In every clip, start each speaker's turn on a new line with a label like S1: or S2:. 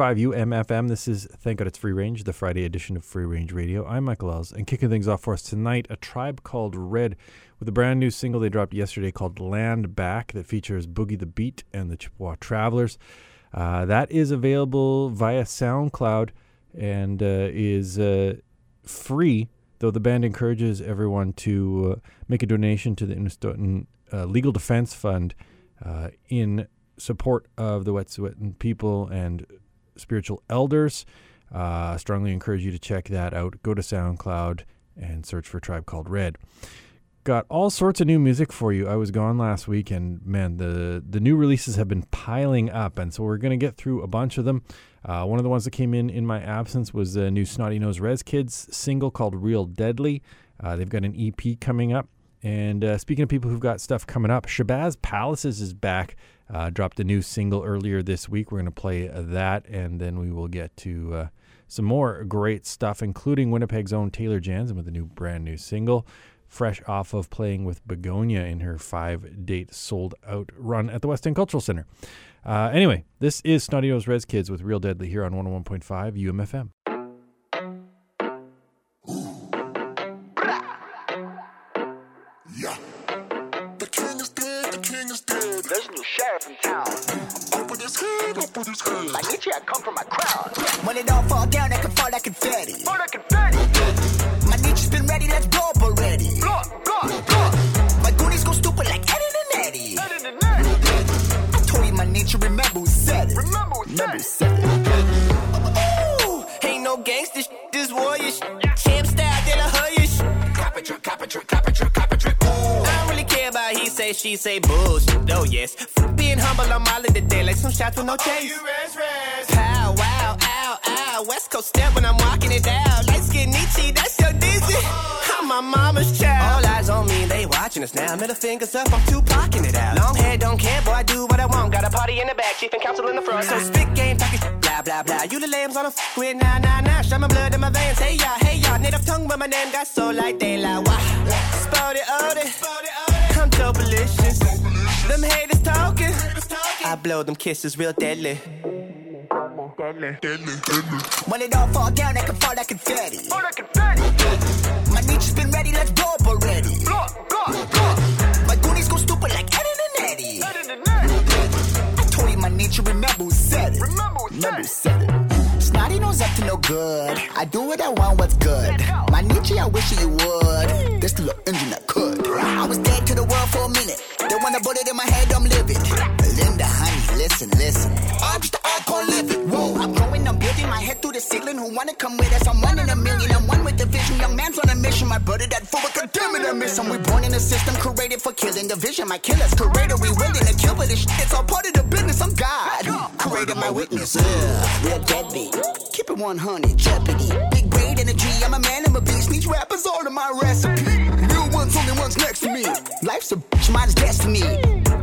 S1: One hundred one point five UMFM. This is Thank God It's Free Range, the Friday edition of Free Range Radio. I'm Michael Els, and kicking things off for us tonight, a tribe called Red with a brand new single they dropped yesterday called Land Back that features Boogey the Beat and the Chippewa Travelers. Uh, that is available via SoundCloud and uh, is uh, free, though the band encourages everyone to uh, make a donation to the Unist'ot'en uh, Legal Defense Fund uh, in support of the Wet'suwet'en people and spiritual elders. Uh, strongly encourage you to check that out. Go to SoundCloud and search for Tribe Called Red. got all sorts of new music for you. I was gone last week, and man, the the new releases have been piling up, and so we're gonna get through a bunch of them. Uh, one of the ones that came in in my absence was the new Snotty Nose Rez Kids single called "Real Deadly." Uh, they've got an EP coming up, and uh, speaking of people who've got stuff coming up, Shabazz Palaces is back. Uh, dropped a new single earlier this week. We're gonna play that, and then we will get to uh, some more great stuff, including Winnipeg's own Taylor Janzen with a new brand new single fresh off of playing with Begonia in her five date sold out run at the West End Cultural Center. Uh, anyway, this is Snotty Nose Rez Kids with Real Deadly here on 101.5 UMFM.
S2: I need you, I come from my crown.
S3: When it all fall down, I can fall like confetti.
S2: For the confetti.
S3: My niche has been ready, let's blow up already.
S2: Blow, blow, blow.
S3: My goonies go stupid like Eddie and Eddie.
S2: Head and Eddie.
S3: I told you my nature, remember who said it.
S2: Remember who
S3: Remember who
S2: said
S3: said it. Ooh, ain't no gangster shit, this warrior shit. Say, she say bullshit. Oh yes, F- being humble, I'm all in the day like some shots with no chase. Pow, wow, ow, ow. West Coast step when I'm walking it down. Light skin Nietzsche, that's your dizzy. I'm my mama's child. All eyes on me, they watching us now. Middle fingers up, I'm two blocking it out. Long hair, don't care, boy, I do what I want. Got a party in the back, chief and council in the front. So spit game, package, blah, blah, blah. You the lambs on a f with nah, nah, nah. Shine my blood in my veins, hey, y'all, hey, y'all. Tongue, but my name got so like they like, wah. Spot it, oh, it. I'm dope delicious. Them haters talking. I blow them kisses real deadly.
S4: Deadly, deadly.
S3: When it all fall down, I can fall like confetti. My niche has been ready, let's blow up already. My goonies go stupid like Eddie and Eddie. I told you my nature, remember who said it.
S2: Remember who said
S3: it. Snotty nose up to no good. I do what I want, what's good. My Nietzsche, I wish you would. Still an engine that could. I was dead to the world for a minute. Then when I bullet in my head, I'm living. Listen, listen. I'm just the icon living. Whoa, I'm growing, I'm building my head through the ceiling. Who wanna come with us? I'm one in a million. I'm one with the vision. Young man's on a mission. My brother that full of condemn it, I miss him. We born in a system created for killing. The vision, my killers. Creator, we willing to kill for this shit. It's all part of the business. I'm God. Created my witness. Yeah, real deadly. Keep it 100, jeopardy. Energy. I'm a man, I'm a beast. These rappers all in my recipe. Real ones, only ones next to me. Life's a bitch, mine's destiny.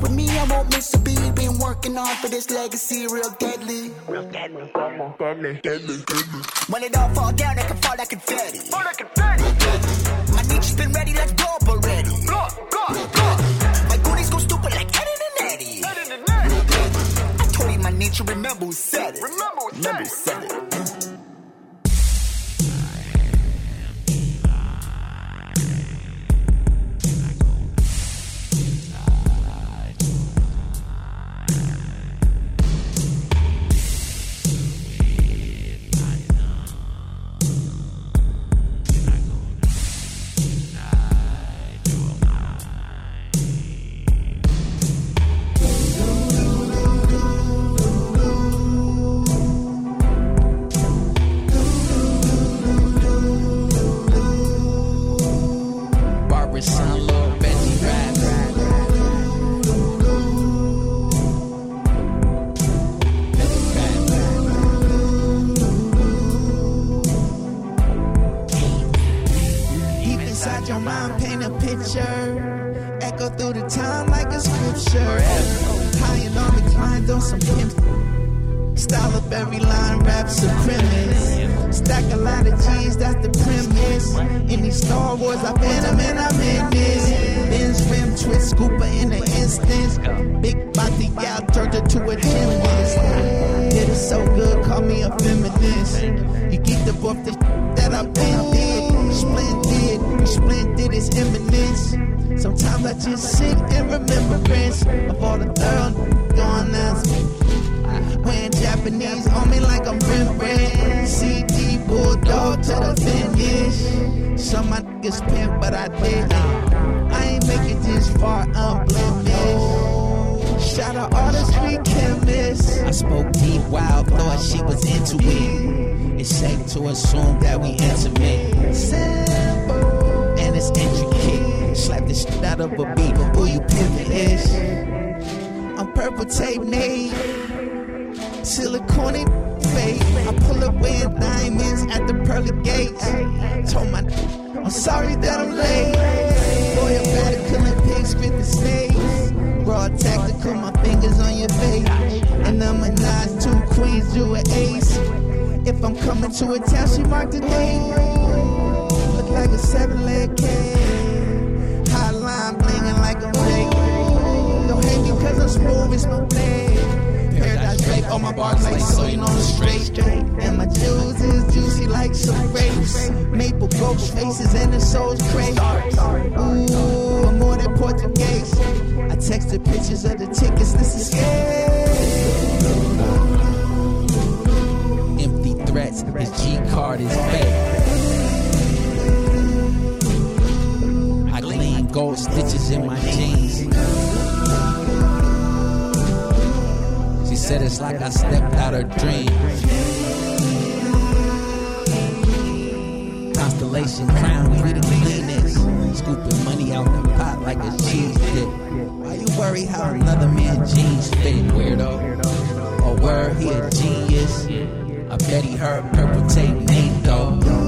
S3: With me, I won't miss a beat. Been working hard for this legacy, real deadly.
S4: Real deadly, deadly. Deadly, deadly. deadly.
S3: When it all fall down, I can fall like confetti.
S2: For the confetti.
S3: My niche has been ready, let's blow up already.
S2: Blow, blow, blow.
S3: My goonies go stupid like Eddie and Eddie.
S2: In the net.
S3: I told you my nature, remember who said it.
S2: Remember who
S3: Remember who
S2: said
S3: said it.
S5: The date. Look like a seven leg cat. High line blinging like a fake. Don't hate me cause I'm smooth, it's my blade. Paradise fake, all my bars like so you know I'm straight. And my jewels is juicy like some grapes. Maple ghost faces and the soul's crazy. Ooh, I'm more than Portuguese. I texted pictures of the tickets, this is Empty his G card is fake. I gleam gold stitches in my jeans. She said it's like I stepped out her dream. Constellation crown, we the cleanest. Scooping money out the pot like a cheese dip. Why you worry how another man jeans fit, weirdo? A word, he a genius. I bet he heard purple tape name though.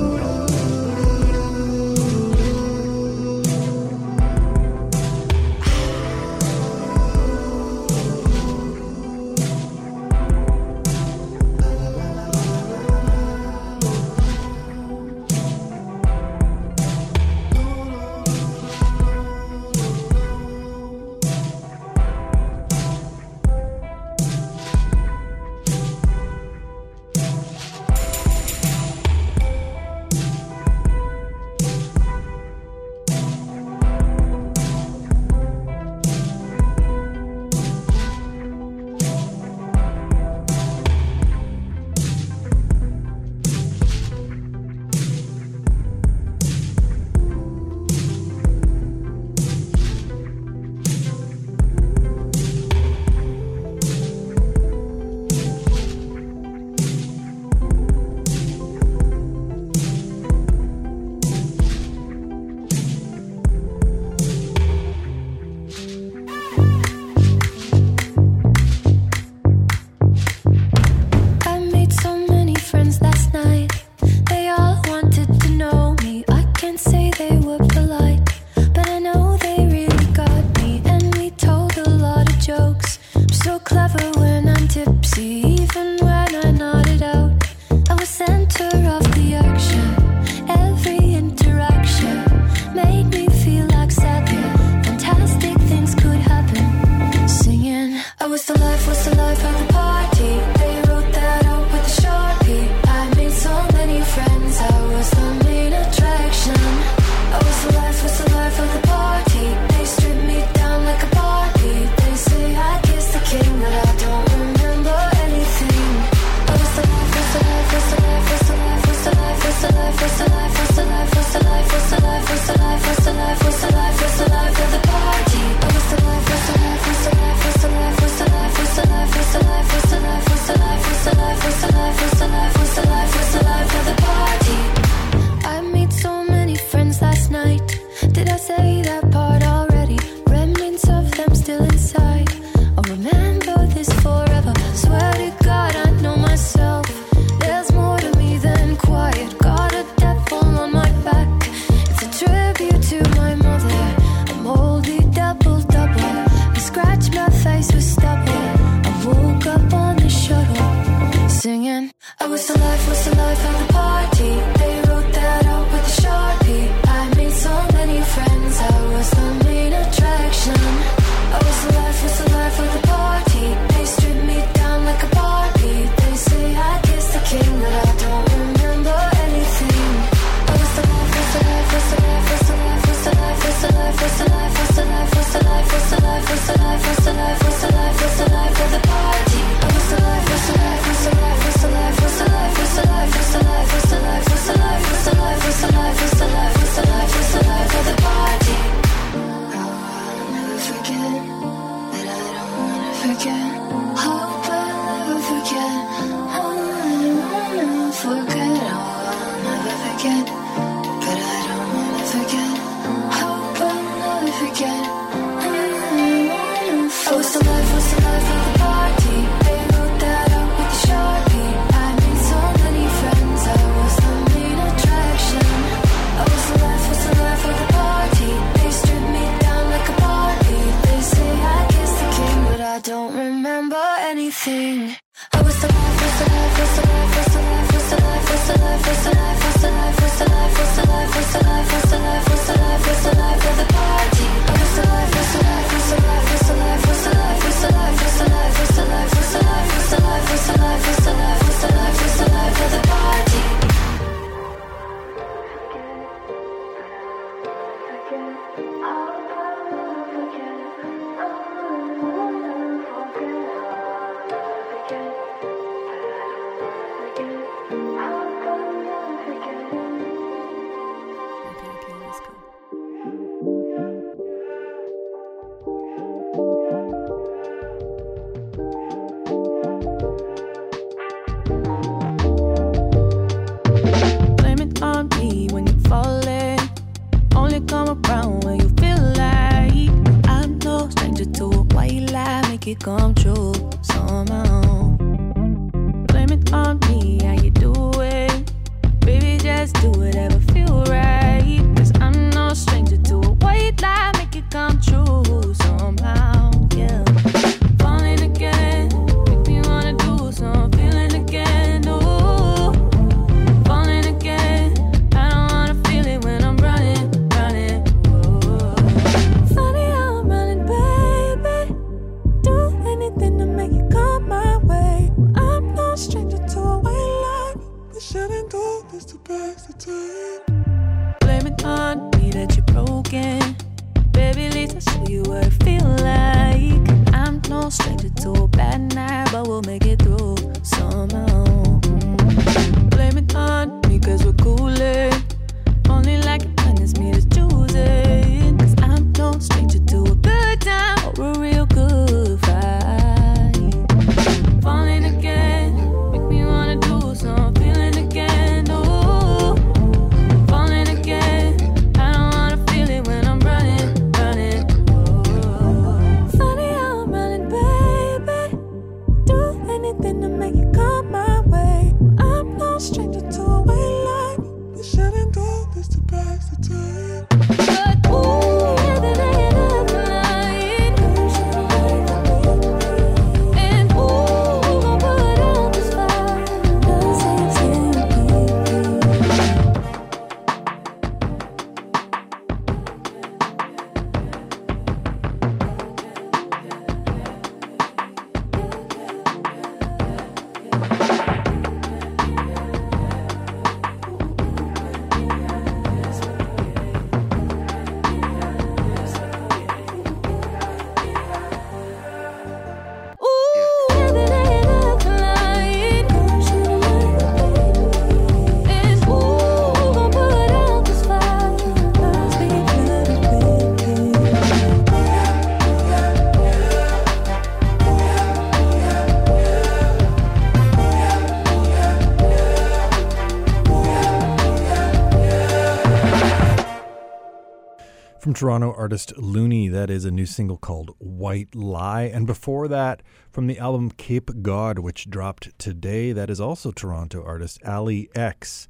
S1: Toronto artist Looney. That is a new single called White Lie. And before that, from the album Cape God, which dropped today, that is also Toronto artist Allie X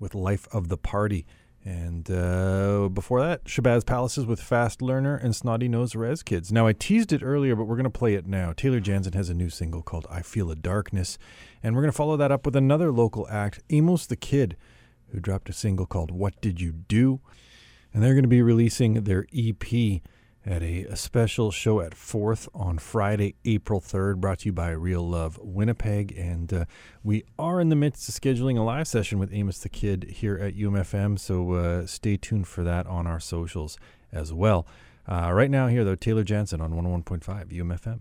S1: with Life of the Party. And uh, before that, Shabazz Palaces with Fast Learner and Snotty Nose Rez Kids. Now, I teased it earlier, but we're going to play it now. Taylor Janzen has a new single called I Feel a Darkness. And we're going to follow that up with another local act, Amos the Kid, who dropped a single called What Did You Do? and they're going to be releasing their EP at a, a, special show at 4th on Friday, April 3rd, brought to you by Real Love Winnipeg. And uh, we are in the midst of scheduling a live session with Amos the Kid here at UMFM, so uh, stay tuned for that on our socials as well. Uh, right now, here though, Taylor Janzen on 101.5 UMFM.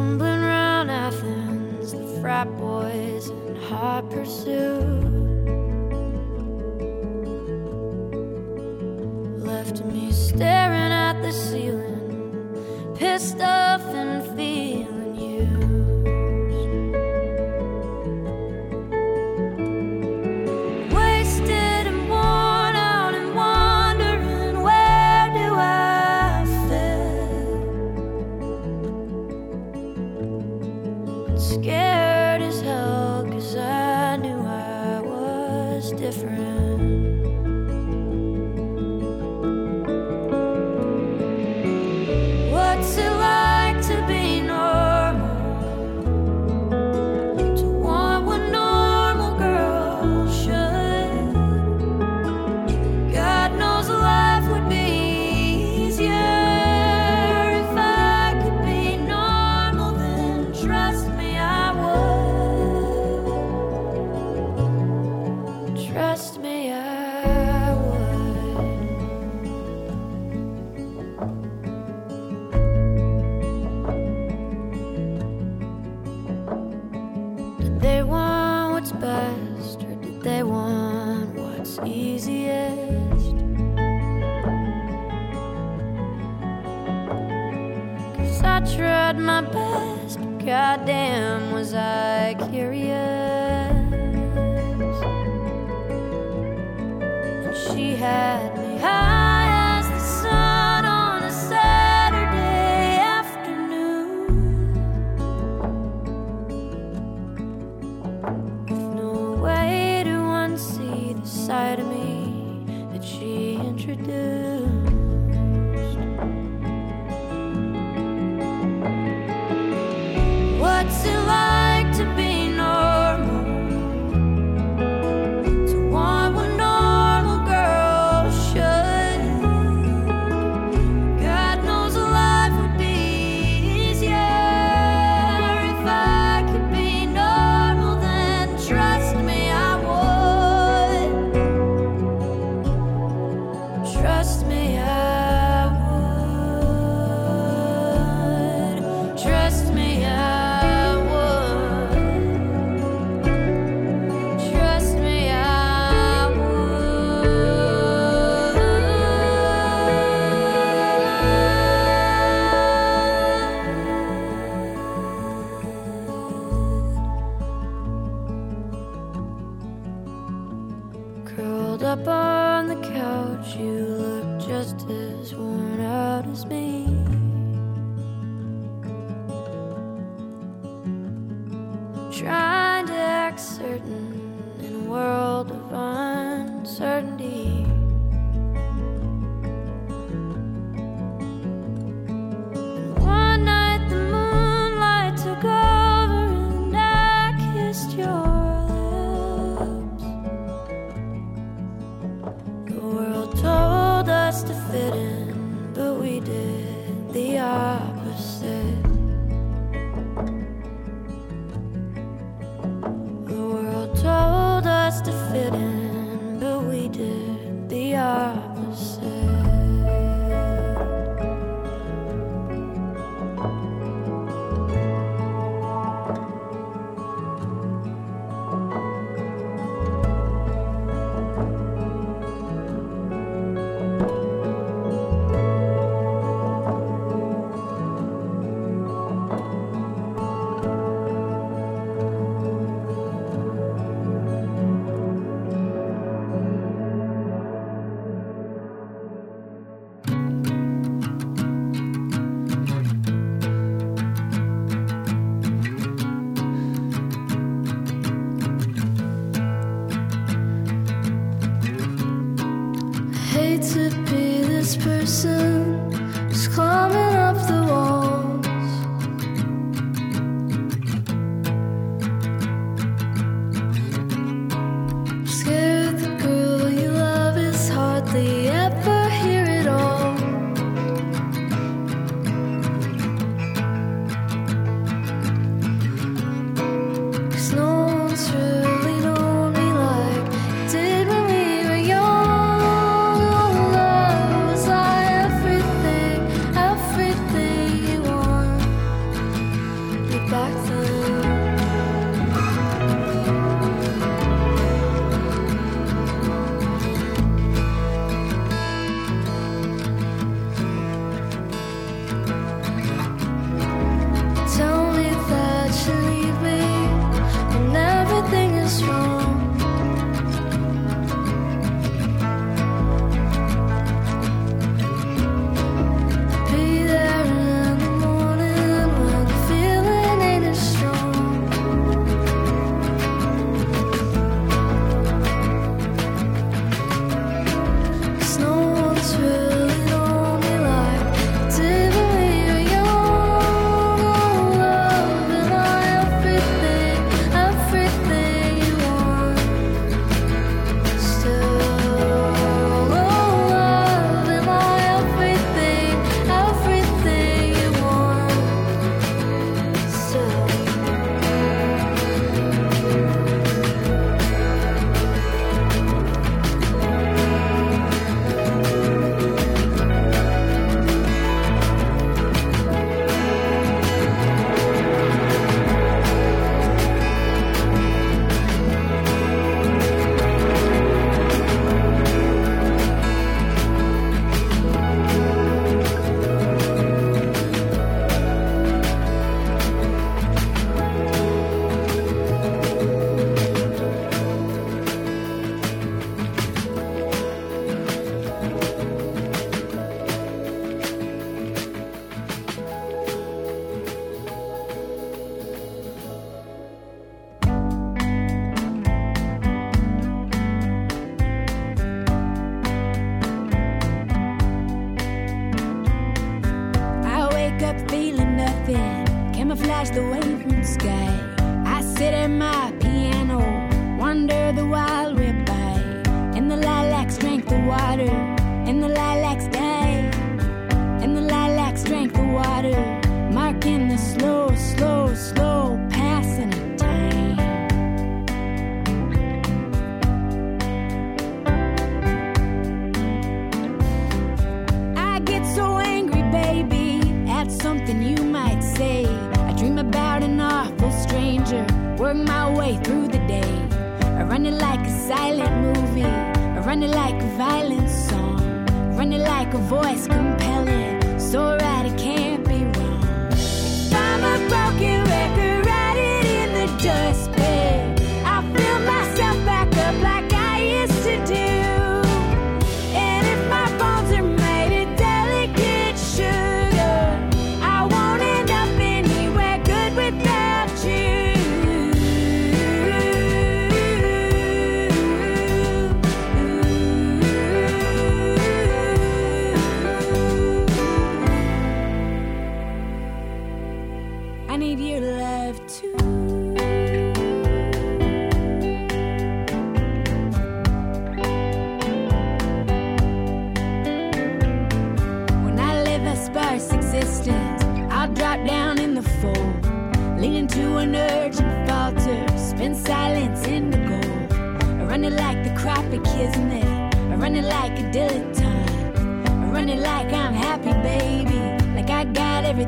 S6: Stumbling Athens, the frat boys in hot pursuit. Left me staring at the ceiling, pissed off and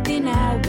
S7: everything
S8: I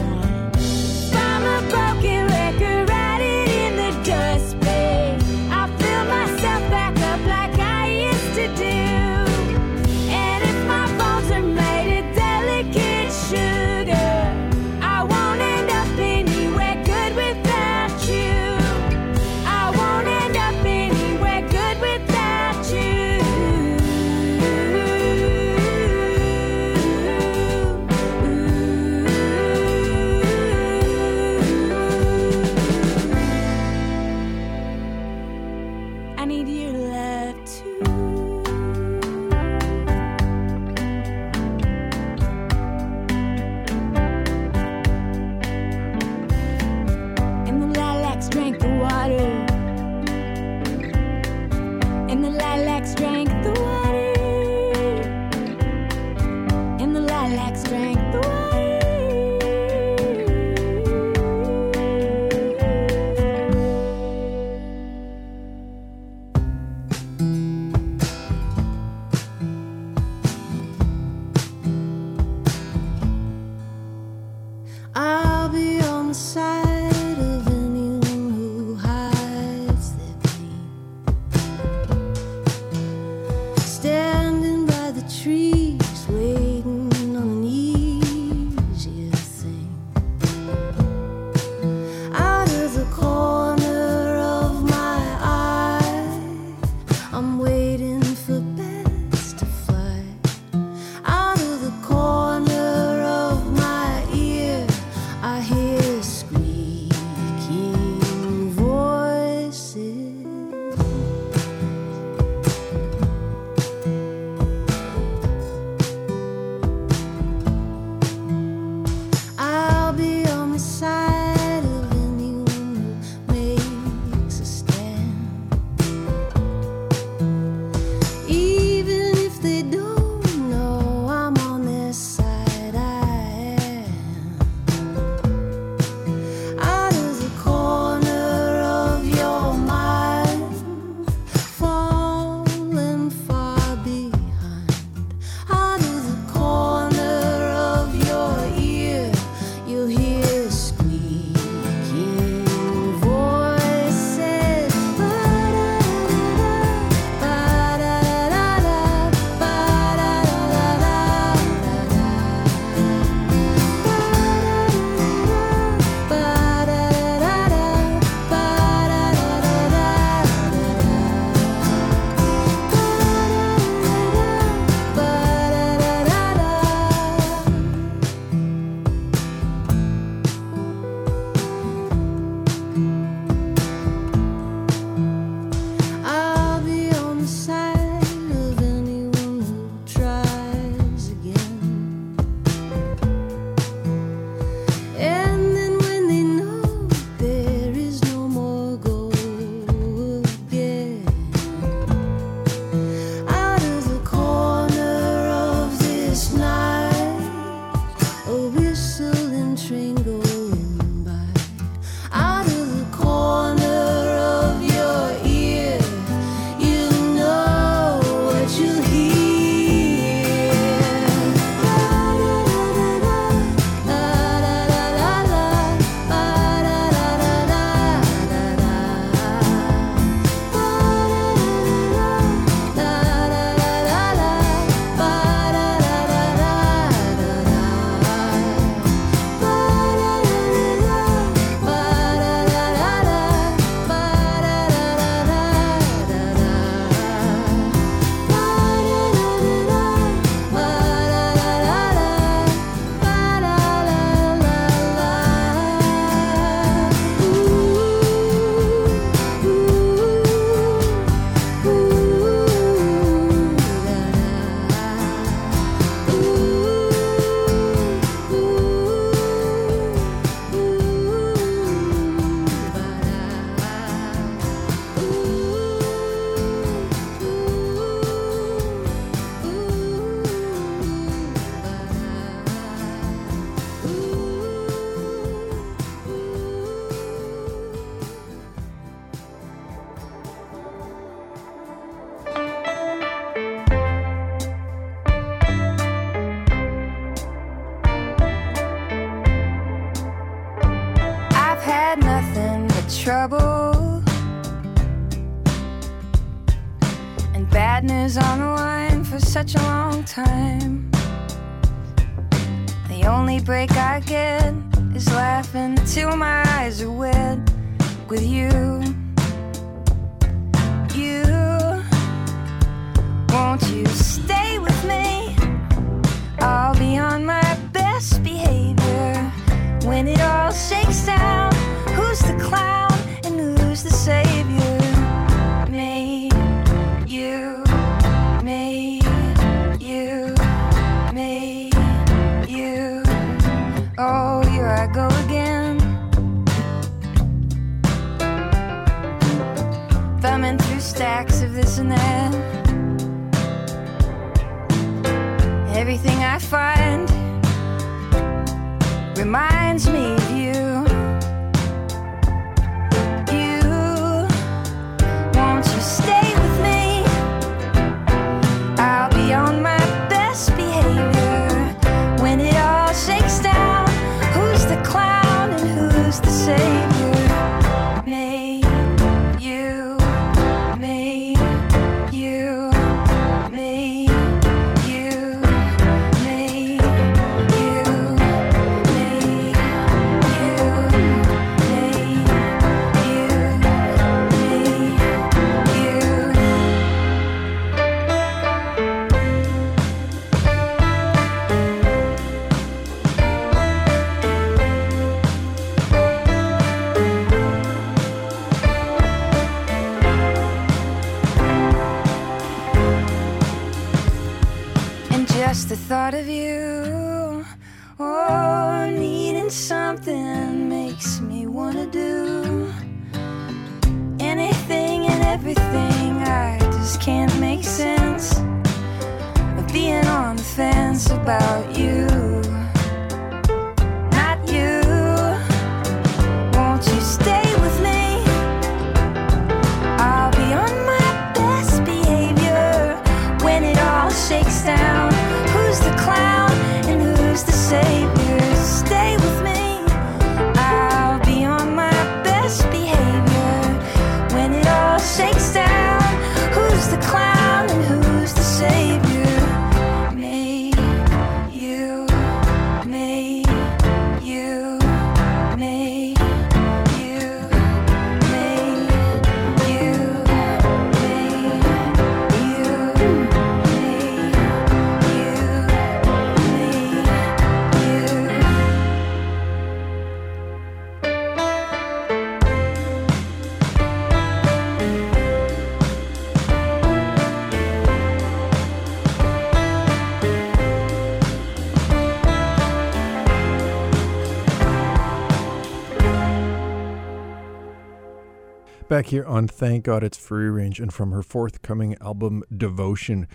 S8: Back
S9: here on
S1: Thank God It's Free Range and from her forthcoming album Devotion.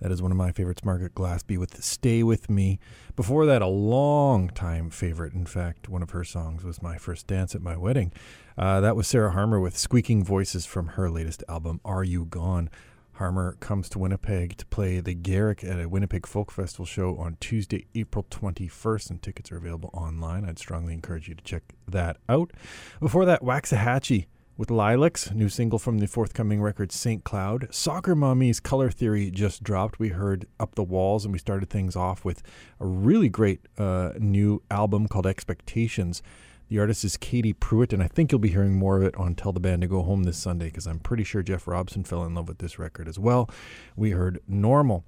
S1: That is one of my favorites, Margaret Glaspy with Stay With Me. Before that, a long time favorite. In fact, one of her songs was my first dance at my wedding. Uh, that was Sarah Harmer with Squeaking Voices from her latest album, Are You Gone? Harmer comes to Winnipeg to play the Garrick at a Winnipeg Folk Festival show on Tuesday, April 21st, and tickets are available online. I'd strongly encourage you to check that out. Before that, Waxahatchee with Lilacs, new single from the forthcoming record St. Cloud. Soccer Mommy's Color Theory just dropped. We heard Up the Walls, and we started things off with a really great uh, new album called Expectations. The artist is Katie Pruitt, and I think you'll be hearing more of it on Tell the Band to Go Home this Sunday because I'm pretty sure Jeff Robson fell in love with this record as well. We heard Normal.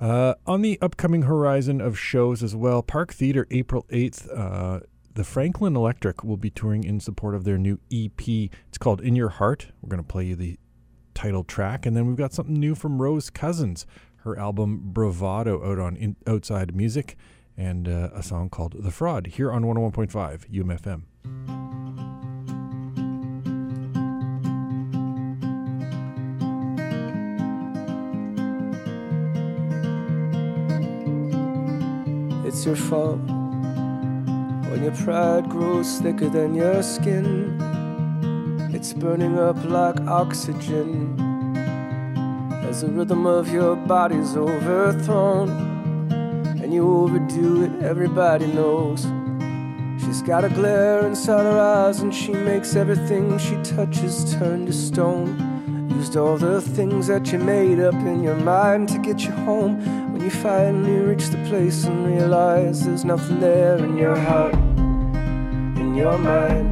S1: Uh, on the upcoming horizon of shows as well, Park Theater, April 8th. Uh, the Franklin Electric will be touring in support of their new EP. It's called In Your Heart. We're going to play you the title track, and then we've got something new from Rose Cousins. Her album Bravado out on in, Outside Music, and uh, a song called The Fraud here on 101.5 UMFM.
S10: It's your fault when your pride grows thicker than your skin. It's burning up like oxygen as the rhythm of your body's overthrown. And you overdo it, everybody knows. She's got a glare inside her eyes, and she makes everything she touches turn to stone. Used all the things that you made up in your mind to get you home. You finally reach the place and realize there's nothing there in your heart, in your mind.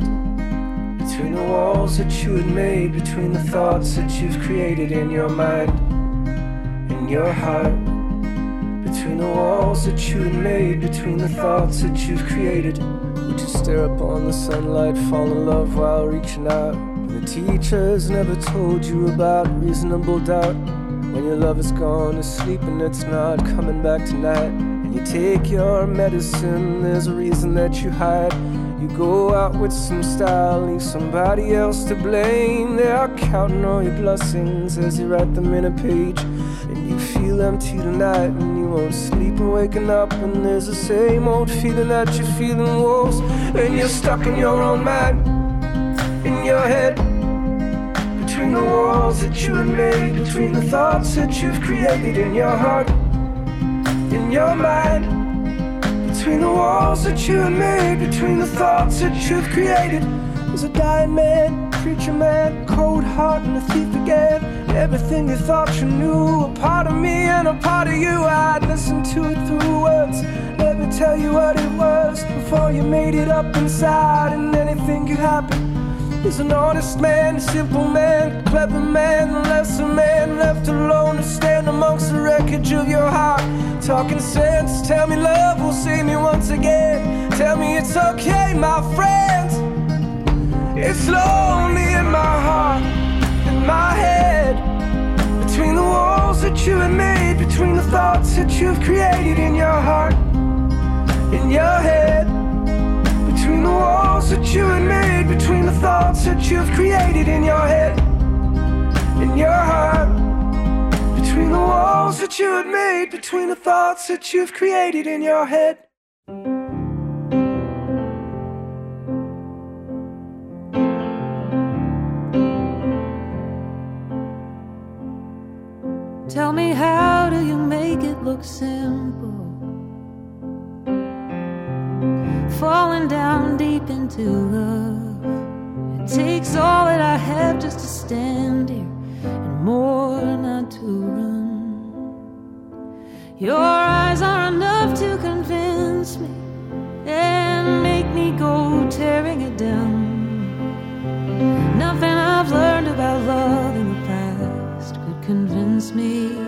S10: Between the walls that you had made, between the thoughts that you've created in your mind, in your heart. Between the walls that you had made, between the thoughts that you've created. Would you stare upon the sunlight, fall in love while reaching out? The teachers never told you about reasonable doubt. When your love is gone to sleep and it's not coming back tonight. And you take your medicine, there's a reason that you hide. You go out with some style, leave somebody else to blame. They are counting all your blessings as you write them in a page. And you feel empty tonight, and you won't sleep and waking up. And there's the same old feeling that you're feeling wolves. And you're stuck in your own mind, in your head. Between the walls that you had made, between the thoughts that you've created in your heart, in your mind. Between the walls that you had made, between the thoughts that you've created, there's a dying man, preacher man, cold heart, and a thief again. Everything you thought you knew, a part of me and a part of you. I'd listen to it through words. Let me tell you what it was before you made it up inside, and anything could happen. Is an honest man, a simple man, a clever man, a lesser man, left alone to stand amongst the wreckage of your heart. Talking sense, tell me love will see me once again. Tell me it's okay, my friends. It's lonely in my heart, in my head. Between the walls that you have made, between the thoughts that you've created in your heart, in your head. Walls that you had made, between the thoughts that you've created in your head, in your heart. Between the walls that you had made, between the thoughts that you've created in your head.
S7: Tell me, how do you make it look simple? Into love. It takes all that I have just to stand here and more not to run. Your eyes are enough to convince me and make me go tearing it down. Nothing I've learned about love in the past could convince me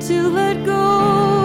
S7: to let go?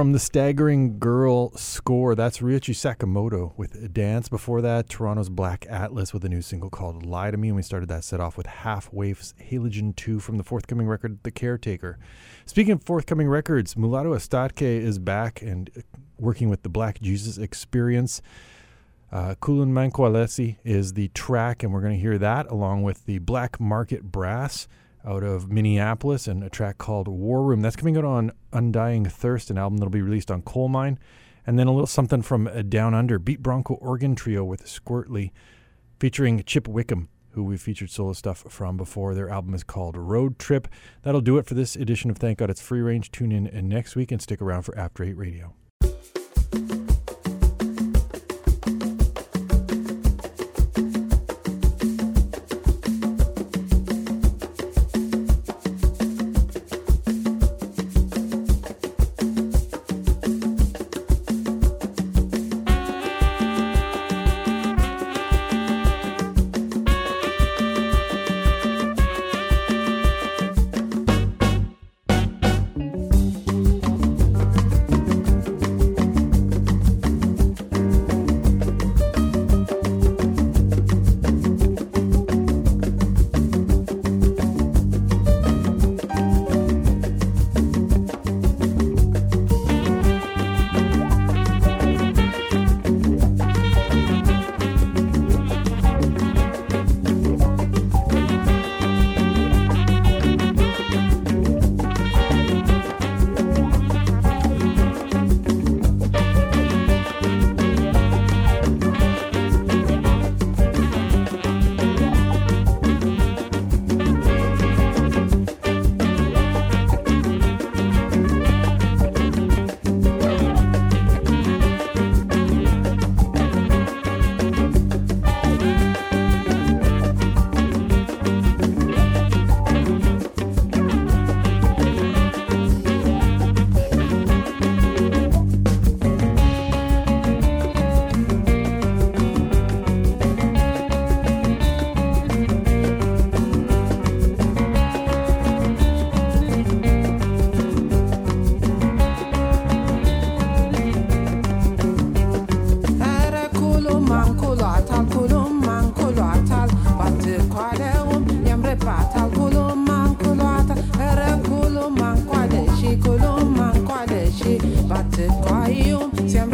S1: From the Staggering Girl score, that's Ryuichi Sakamoto with a Dance. Before that, Toronto's Black Atlas with a new single called Lie to Me. And we started that set off with Half Waif's Halogen 2 from the forthcoming record, The Caretaker. Speaking of forthcoming records, Mulatu Astatke is back and working with the Black Jesus Experience. Uh, Kulun Mankwalesi is the track, and we're going to hear that along with the Black Market Brass out of Minneapolis and a track called War Room. That's coming out on Undying Thirst, an album that'll be released on Colemine. And then a little something from uh, Down Under, Beat Bronco Organ Trio with Squirtly, featuring Chip Wickham, who we've featured solo stuff from before. Their album is called Road Trip. That'll do it for this edition of Thank God It's Free Range. Tune in uh, next week and stick around for After 8 Radio.
S11: eu mi-am repat. Acolo m-am m-am
S12: m-am Ți-am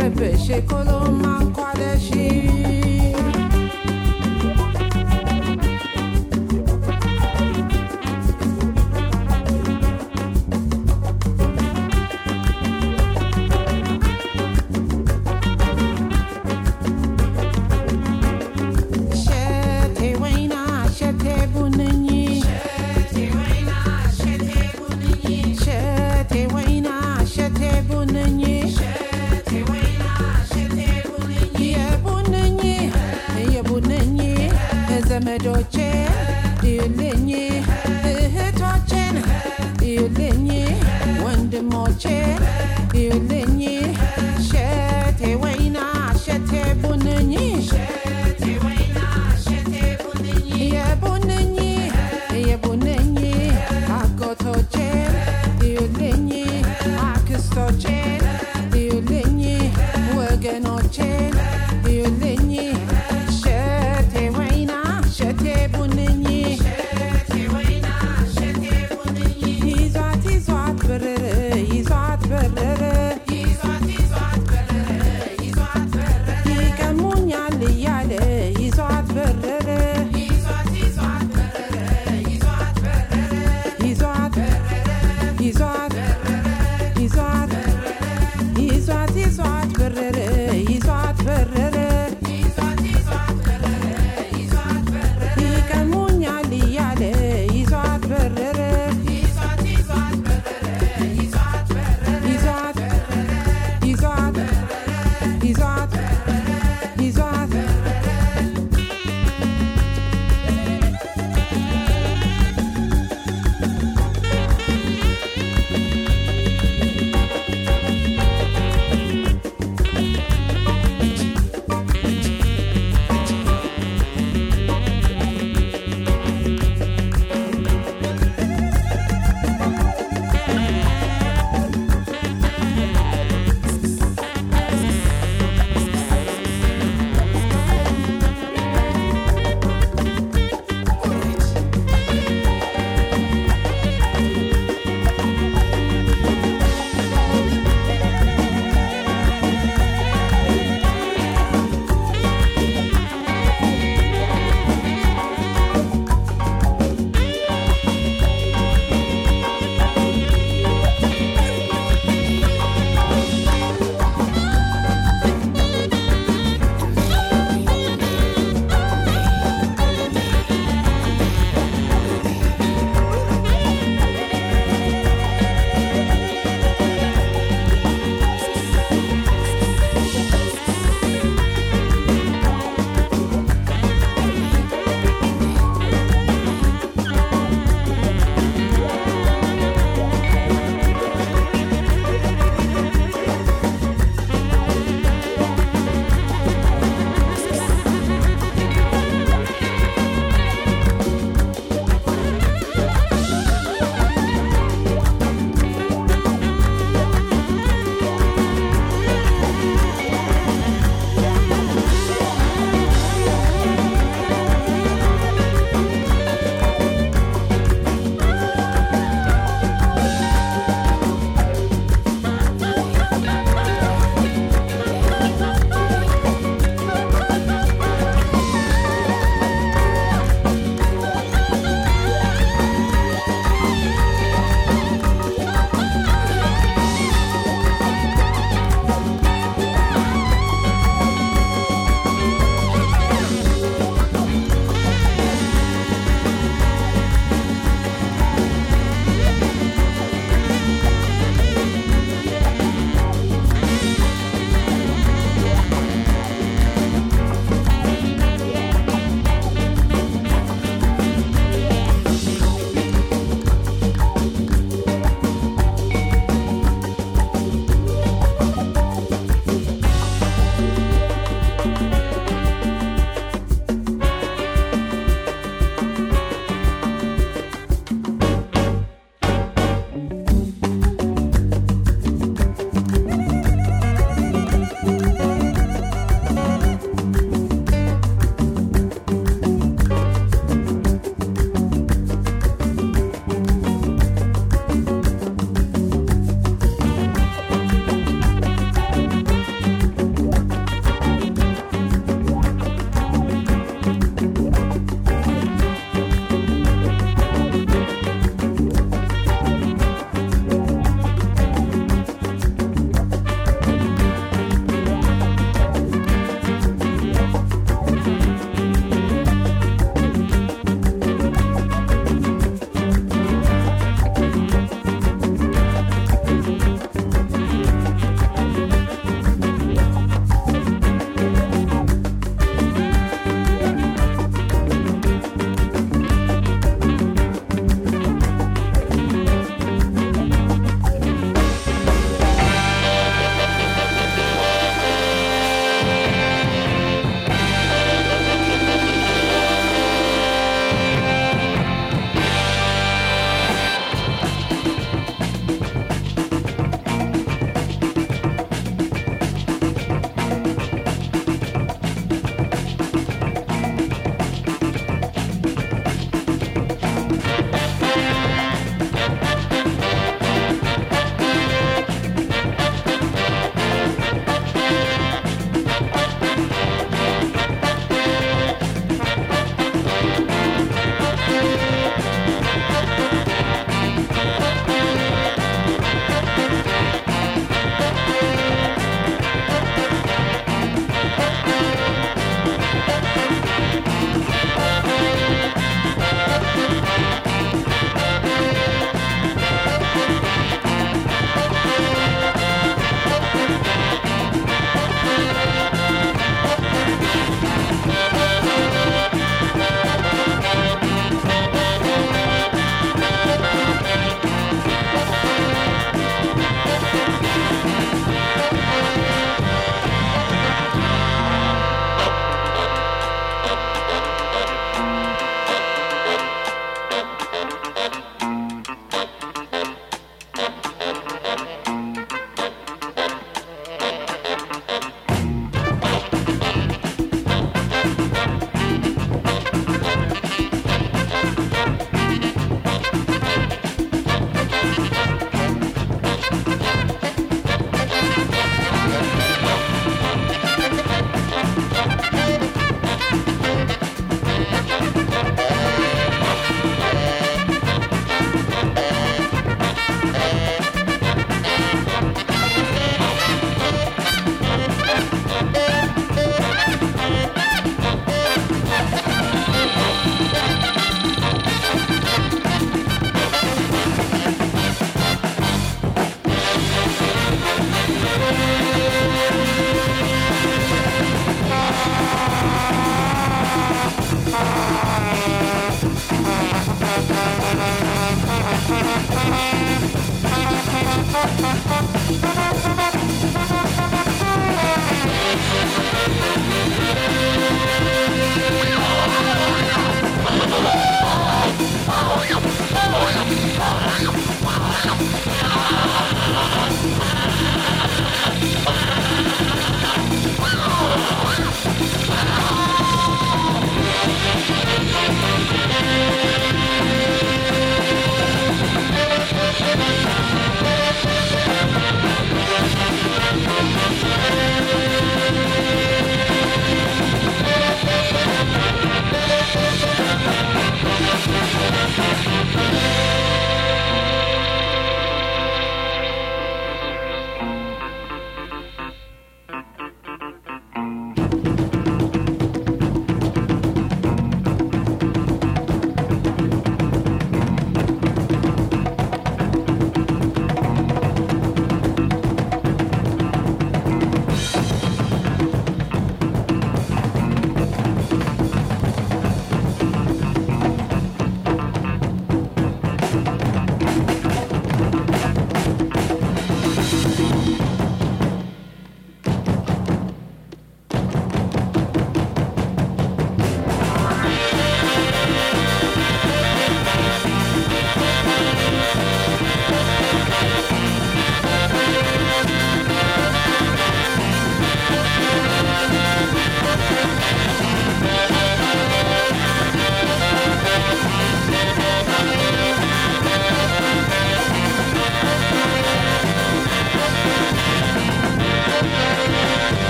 S12: You're
S13: the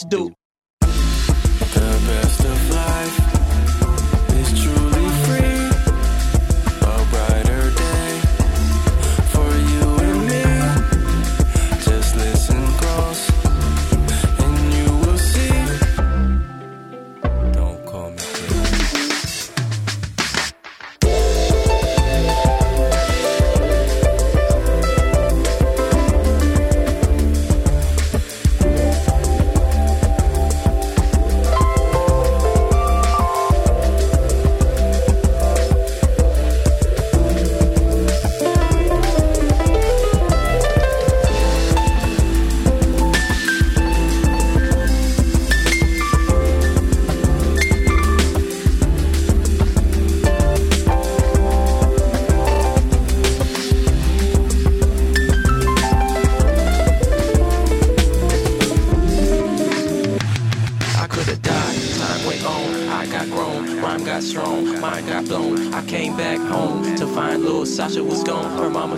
S12: to do.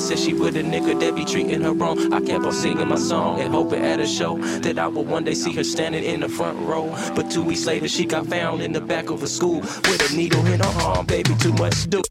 S12: Said she with a nigga that be treating her wrong. I kept on singing my song and hoping at a show that I would one day see her standing in the front row. But two weeks later, she got found in the back of a school with a needle in her arm, baby, too much do.